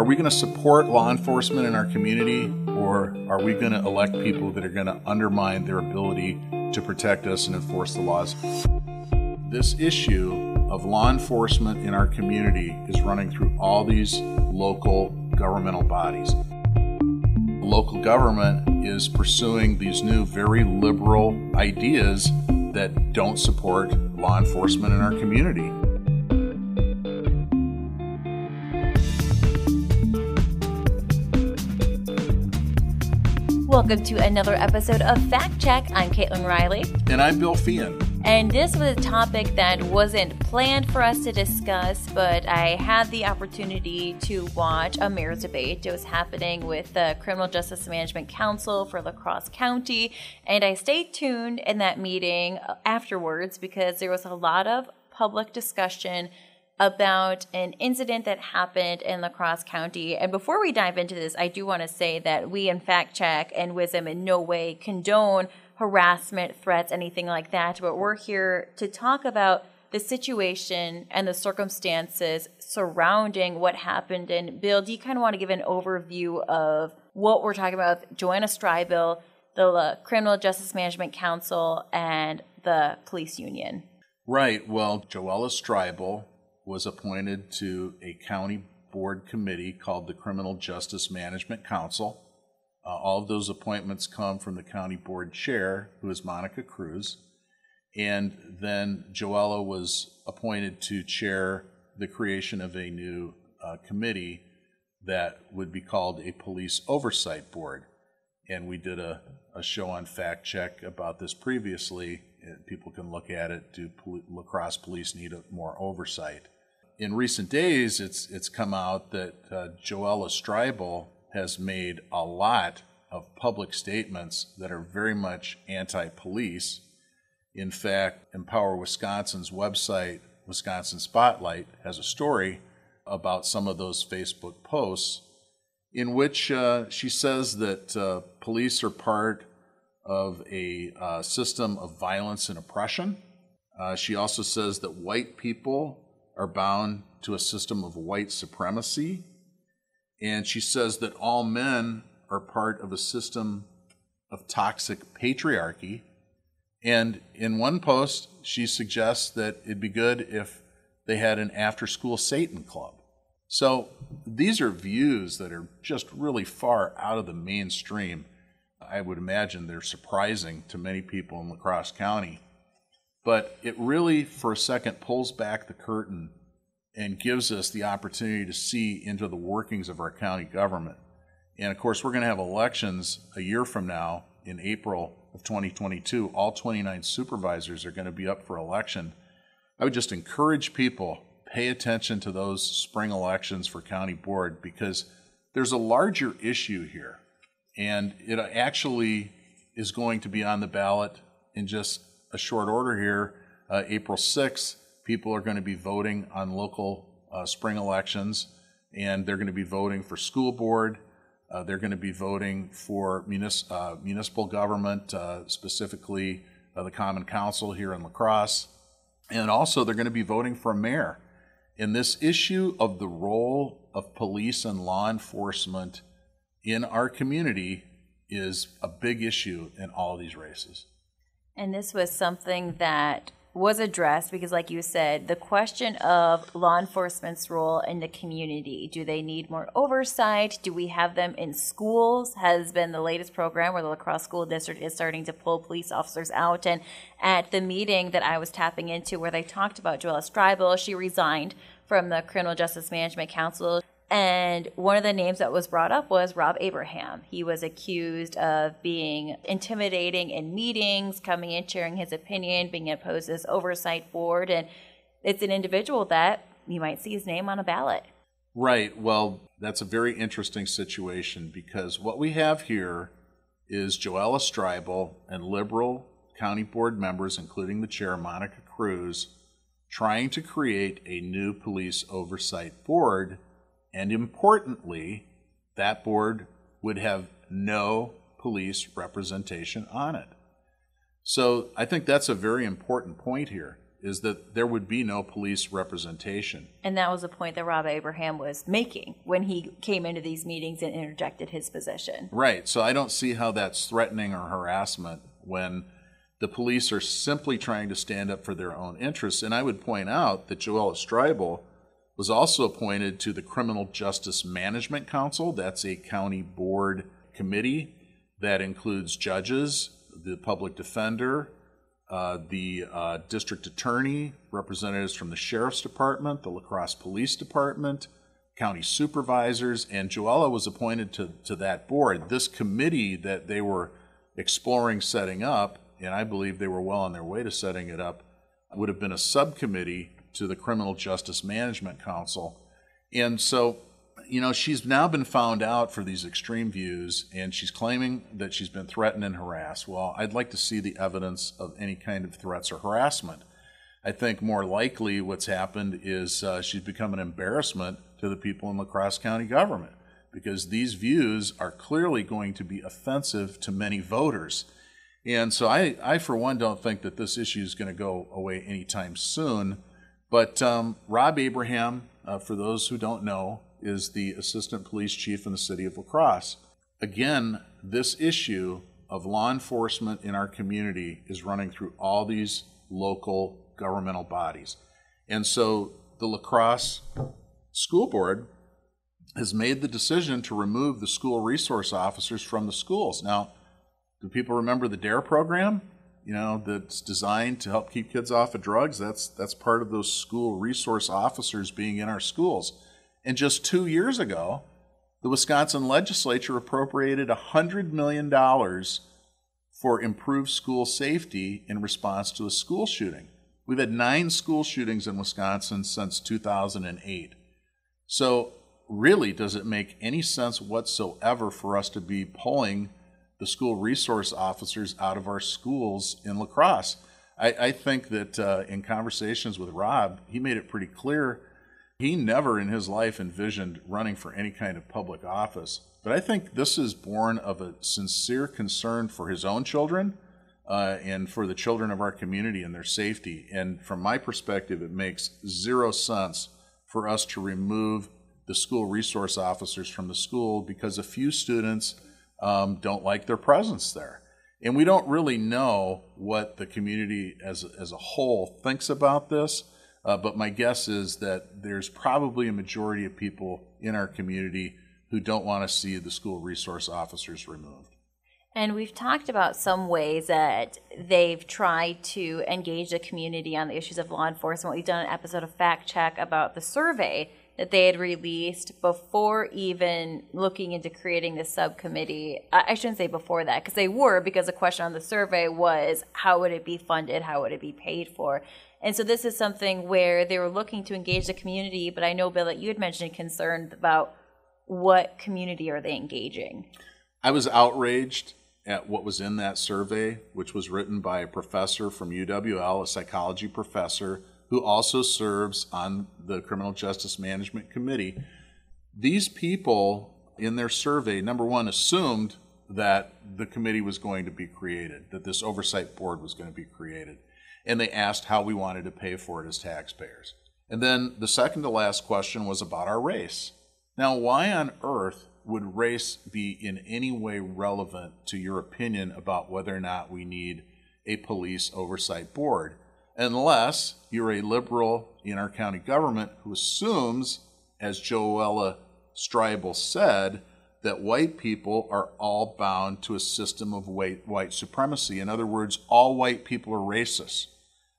Are we going to support law enforcement in our community, or are we going to elect people that are going to undermine their ability to protect us and enforce the laws? This issue of law enforcement in our community is running through all these local governmental bodies. Local government is pursuing these new, very liberal ideas that don't support law enforcement in our community. Welcome to another episode of Fact Check. I'm Caitlin Riley. And I'm Bill Feehan. And this was a topic that wasn't planned for us to discuss, but I had the opportunity to watch a mayor's debate. It was happening with the Criminal Justice Management Council for La Crosse County. And I stayed tuned in that meeting afterwards because there was a lot of public discussion about an incident that happened in La Crosse County. And before we dive into this, I do want to say that we in Fact Check and WIZM in no way condone harassment, threats, anything like that, but we're here to talk about the situation and the circumstances surrounding what happened. And Bill, do you kind of want to give an overview of what we're talking about? Joella Striebel, the Criminal Justice Management Council, and the police union. Right. Well, Joella Striebel was appointed to a county board committee called the Criminal Justice Management Council. Uh, all of those appointments come from the county board chair, who is Monica Kruse. And then Joella was appointed to chair the creation of a new uh, committee that would be called a police oversight board. And we did a, a show on fact check about this previously. People can look at it. Do Pol- La Crosse police need more oversight? In recent days, it's it's come out that uh, Joella Striebel has made a lot of public statements that are very much anti-police. In fact, Empower Wisconsin's website, Wisconsin Spotlight, has a story about some of those Facebook posts in which uh, she says that uh, police are part of a uh, system of violence and oppression. Uh, she also says that white people are bound to a system of white supremacy. And she says that all men are part of a system of toxic patriarchy. And in one post, she suggests that it'd be good if they had an after school Satan club. So these are views that are just really far out of the mainstream. I would imagine they're surprising to many people in La Crosse County. But it really, for a second, pulls back the curtain and gives us the opportunity to see into the workings of our county government. And of course, we're going to have elections a year from now in April of 2022. All 29 supervisors are going to be up for election. I would just encourage people pay attention to those spring elections for county board because there's a larger issue here. And it actually is going to be on the ballot in just a short order here, uh, April 6th. People are going to be voting on local uh, spring elections, and they're going to be voting for school board. Uh, they're going to be voting for munis- uh, municipal government, uh, specifically uh, the Common Council here in La Crosse. And also, they're going to be voting for a mayor. And this issue of the role of police and law enforcement in our community is a big issue in all of these races. And this was something that was addressed because, like you said, the question of law enforcement's role in the community. Do they need more oversight? Do we have them in schools? Has been the latest program where the La Crosse School District is starting to pull police officers out. And at the meeting that I was tapping into where they talked about Joella Striebel, she resigned from the Criminal Justice Management Council. And one of the names that was brought up was Rob Abraham. He was accused of being intimidating in meetings, coming in, sharing his opinion, being opposed to this oversight board. And it's an individual that you might see his name on a ballot. Right. Well, that's a very interesting situation because what we have here is Joella Striebel and liberal county board members, including the chair, Monica Kruse, trying to create a new police oversight board and importantly, that board would have no police representation on it. So I think that's a very important point here. is that there would be no police representation. And that was a point that Rob Abraham was making when he came into these meetings and interjected his position. Right. So I don't see how that's threatening or harassment when the police are simply trying to stand up for their own interests. And I would point out that Joella Striebel was also appointed to the Criminal Justice Management Council. That's a county board committee that includes judges, the public defender, uh, the uh, district attorney, representatives from the sheriff's department, the La Crosse Police Department, county supervisors, and Joella was appointed to, to that board. This committee that they were exploring setting up, and I believe they were well on their way to setting it up, would have been a subcommittee to the Criminal Justice Management Council. And so you know, she's now been found out for these extreme views, and she's claiming that she's been threatened and harassed. Well, I'd like to see the evidence of any kind of threats or harassment. I think more likely what's happened is uh, she's become an embarrassment to the people in La Crosse County government because these views are clearly going to be offensive to many voters. And so I, I for one, don't think that this issue is going to go away anytime soon. But um, Rob Abraham, uh, for those who don't know, is the assistant police chief in the city of La Crosse. Again, this issue of law enforcement in our community is running through all these local governmental bodies. And so the La Crosse School Board has made the decision to remove the school resource officers from the schools. Now, do people remember the DARE program? You know, that's designed to help keep kids off of drugs. That's that's part of those school resource officers being in our schools. And just two years ago, the Wisconsin legislature appropriated $100 million for improved school safety in response to a school shooting. We've had nine school shootings in Wisconsin since 2008. So, really, does it make any sense whatsoever for us to be pulling the school resource officers out of our schools in La Crosse? I, I think that uh, in conversations with Rob, he made it pretty clear he never in his life envisioned running for any kind of public office. But I think this is born of a sincere concern for his own children uh, and for the children of our community and their safety. And from my perspective, it makes zero sense for us to remove the school resource officers from the school because a few students um, don't like their presence there. And we don't really know what the community as, as a whole thinks about this. Uh, but my guess is that there's probably a majority of people in our community who don't want to see the school resource officers removed. And we've talked about some ways that they've tried to engage the community on the issues of law enforcement. We've done an episode of Fact Check about the survey that they had released before even looking into creating this subcommittee. I shouldn't say before that because they were, because the question on the survey was how would it be funded? How would it be paid for? And so this is something where they were looking to engage the community, but I know, Bill, that you had mentioned concern about what community are they engaging? I was outraged at what was in that survey, which was written by a professor from UWL, a psychology professor, who also serves on the Criminal Justice Management Committee. These people in their survey, number one, assumed that the committee was going to be created, that this oversight board was going to be created and they asked how we wanted to pay for it as taxpayers. And then the second to last question was about our race. Now, why on earth would race be in any way relevant to your opinion about whether or not we need a police oversight board? Unless you're a liberal in our county government who assumes, as Joella Striebel said, that white people are all bound to a system of white, white supremacy. In other words, all white people are racist.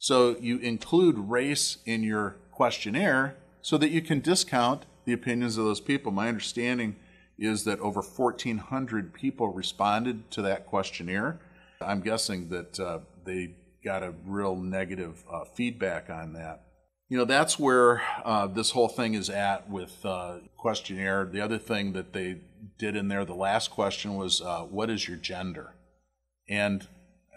So you include race in your questionnaire so that you can discount the opinions of those people. My understanding is that over 1,400 people responded to that questionnaire. I'm guessing that uh, they got a real negative uh, feedback on that. You know, that's where uh, this whole thing is at with uh, questionnaire. The other thing that they did in there, the last question was, uh, What is your gender? And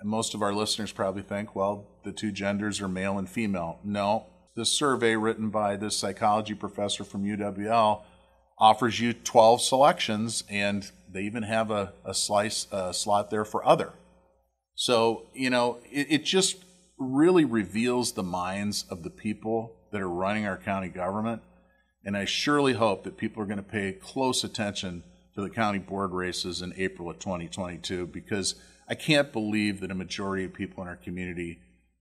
most of our listeners probably think, well, the two genders are male and female. No, this survey written by this psychology professor from UWL offers you 12 selections, and they even have a, a slice a slot there for other. So, you know, it, it just really reveals the minds of the people that are running our county government. And I surely hope that people are going to pay close attention to the county board races in April of 2022 because I can't believe that a majority of people in our community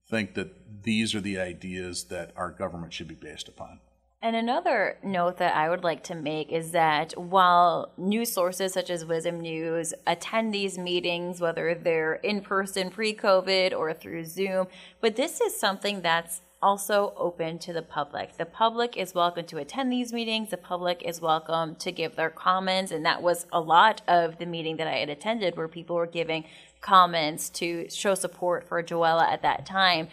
think that these are the ideas that our government should be based upon. And another note that I would like to make is that while news sources such as WIZM News attend these meetings, whether they're in person pre COVID or through Zoom, but this is something that's also open to the public. The public is welcome to attend these meetings. The public is welcome to give their comments. And that was a lot of the meeting that I had attended where people were giving comments to show support for Joella at that time.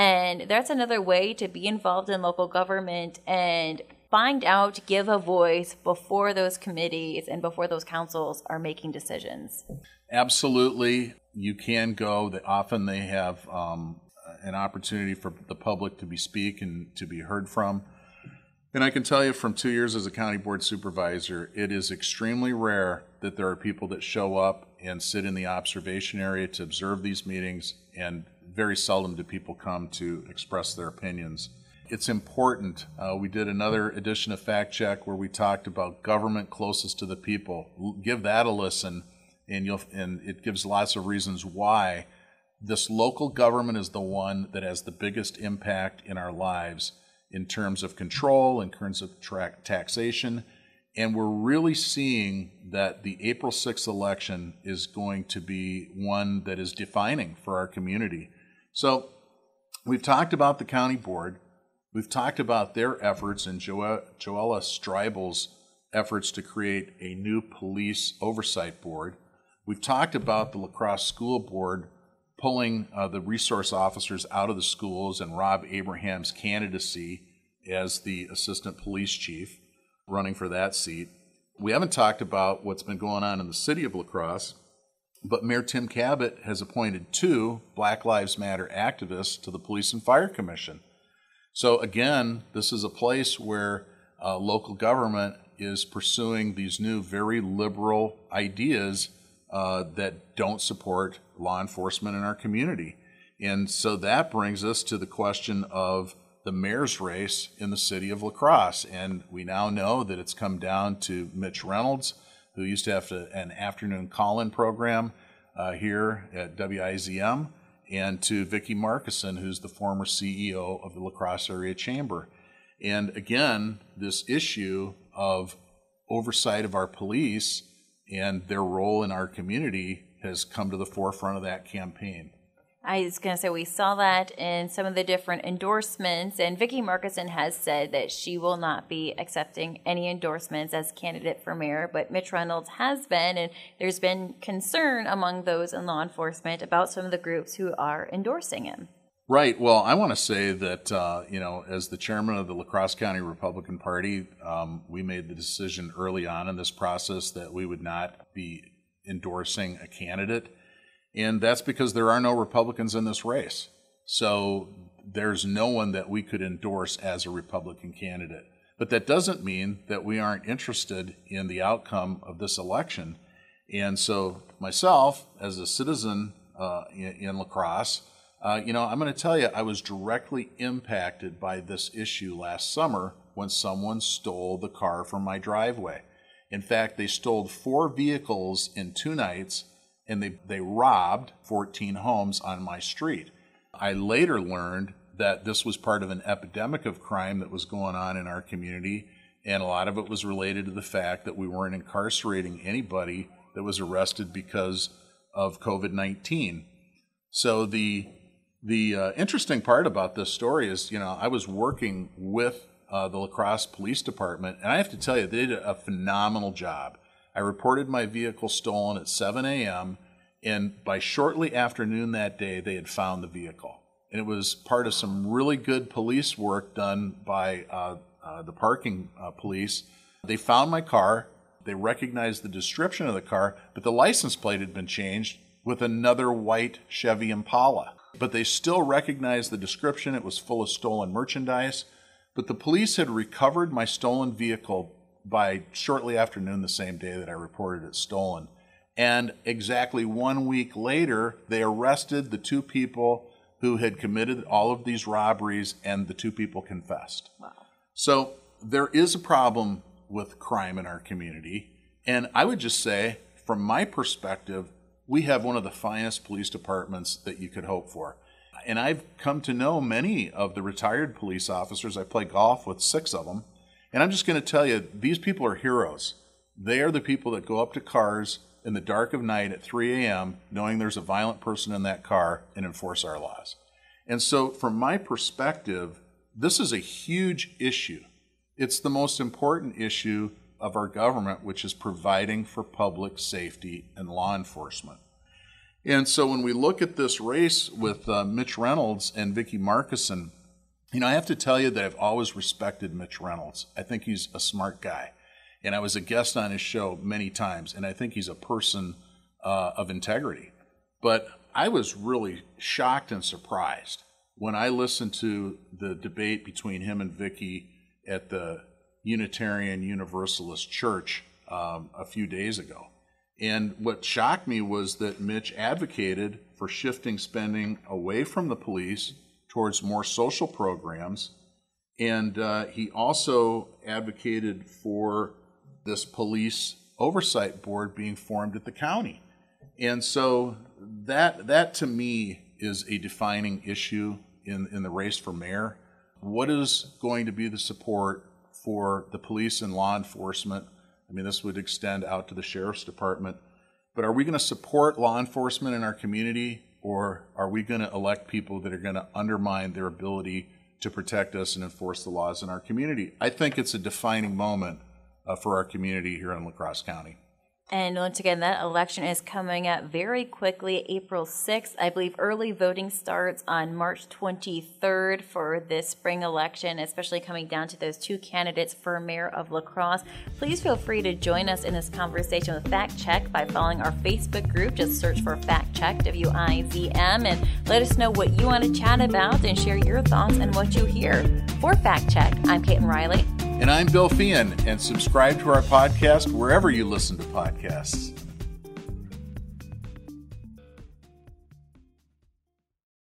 And that's another way to be involved in local government and find out, give a voice before those committees and before those councils are making decisions. Absolutely. You can go. Often they have um, an opportunity for the public to be speak and to be heard from. And I can tell you from two years as a county board supervisor, it is extremely rare that there are people that show up and sit in the observation area to observe these meetings, and very seldom do people come to express their opinions. It's important. Uh, we did another edition of Fact Check where we talked about government closest to the people. Give that a listen, and you'll and it gives lots of reasons why this local government is the one that has the biggest impact in our lives in terms of control, in terms of tra- taxation. And we're really seeing that the April 6th election is going to be one that is defining for our community. So we've talked about the county board. We've talked about their efforts and jo- Joella Striebel's efforts to create a new police oversight board. We've talked about the La Crosse School Board pulling uh, the resource officers out of the schools and Rob Abraham's candidacy as the assistant police chief, running for that seat. We haven't talked about what's been going on in the city of La Crosse, but Mayor Tim Kabat has appointed two Black Lives Matter activists to the Police and Fire Commission. So, again, this is a place where uh, local government is pursuing these new, very liberal ideas uh, that don't support law enforcement in our community. And so that brings us to the question of the mayor's race in the city of La Crosse. And we now know that it's come down to Mitch Reynolds, who used to have to, an afternoon call in program uh, here at WIZM, and to Vicki Markussen, who's the former CEO of the La Crosse Area Chamber. And again, this issue of oversight of our police and their role in our community has come to the forefront of that campaign. I was going to say we saw that in some of the different endorsements, and Vicki Markussen has said that she will not be accepting any endorsements as candidate for mayor, but Mitch Reynolds has been, and there's been concern among those in law enforcement about some of the groups who are endorsing him. Right. Well, I want to say that, uh, you know, as the chairman of the La Crosse County Republican Party, um, we made the decision early on in this process that we would not be endorsing a candidate. And that's because there are no Republicans in this race. So there's no one that we could endorse as a Republican candidate. But that doesn't mean that we aren't interested in the outcome of this election. And so, myself, as a citizen uh, in, in La Crosse, uh, you know, I'm going to tell you, I was directly impacted by this issue last summer when someone stole the car from my driveway. In fact, they stole four vehicles in two nights and they, they robbed 14 homes on my street. I later learned that this was part of an epidemic of crime that was going on in our community, and a lot of it was related to the fact that we weren't incarcerating anybody that was arrested because of COVID 19. So the the uh, interesting part about this story is, you know, I was working with uh, the La Crosse Police Department, and I have to tell you, they did a phenomenal job. I reported my vehicle stolen at 7 a.m., and by shortly afternoon that day, they had found the vehicle. And it was part of some really good police work done by uh, uh the parking uh, police. They found my car. They recognized the description of the car, but the license plate had been changed with another white Chevy Impala but they still recognized the description. It was full of stolen merchandise. But the police had recovered my stolen vehicle by shortly after noon the same day that I reported it stolen. And exactly one week later, they arrested the two people who had committed all of these robberies, and the two people confessed. Wow. So there is a problem with crime in our community. And I would just say, from my perspective, we have one of the finest police departments that you could hope for. And I've come to know many of the retired police officers. I play golf with six of them. And I'm just going to tell you, these people are heroes. They are the people that go up to cars in the dark of night at 3 a.m., knowing there's a violent person in that car, and enforce our laws. And so, from my perspective, this is a huge issue. It's the most important issue of our government, which is providing for public safety and law enforcement. And so when we look at this race with uh, Mitch Reynolds and Vicki Markussen, you know, I have to tell you that I've always respected Mitch Reynolds. I think he's a smart guy. And I was a guest on his show many times, and I think he's a person uh, of integrity. But I was really shocked and surprised when I listened to the debate between him and Vicki at the Unitarian Universalist Church um, a few days ago. And what shocked me was that Mitch advocated for shifting spending away from the police towards more social programs. And uh, he also advocated for this police oversight board being formed at the county. And so that, that to me is a defining issue in, in the race for mayor what is going to be the support for the police and law enforcement? I mean, this would extend out to the sheriff's department. But are we going to support law enforcement in our community, or are we going to elect people that are going to undermine their ability to protect us and enforce the laws in our community? I think it's a defining moment uh, for our community here in La Crosse County. And once again, that election is coming up very quickly, April 6th. I believe early voting starts on March 23rd for this spring election, especially coming down to those two candidates for mayor of La Crosse. Please feel free to join us in this conversation with Fact Check by following our Facebook group. Just search for Fact Check, W I Z M, and let us know what you want to chat about and share your thoughts and what you hear. For Fact Check, I'm Caitlin Riley. And I'm Bill Feehan, and subscribe to our podcast wherever you listen to podcasts.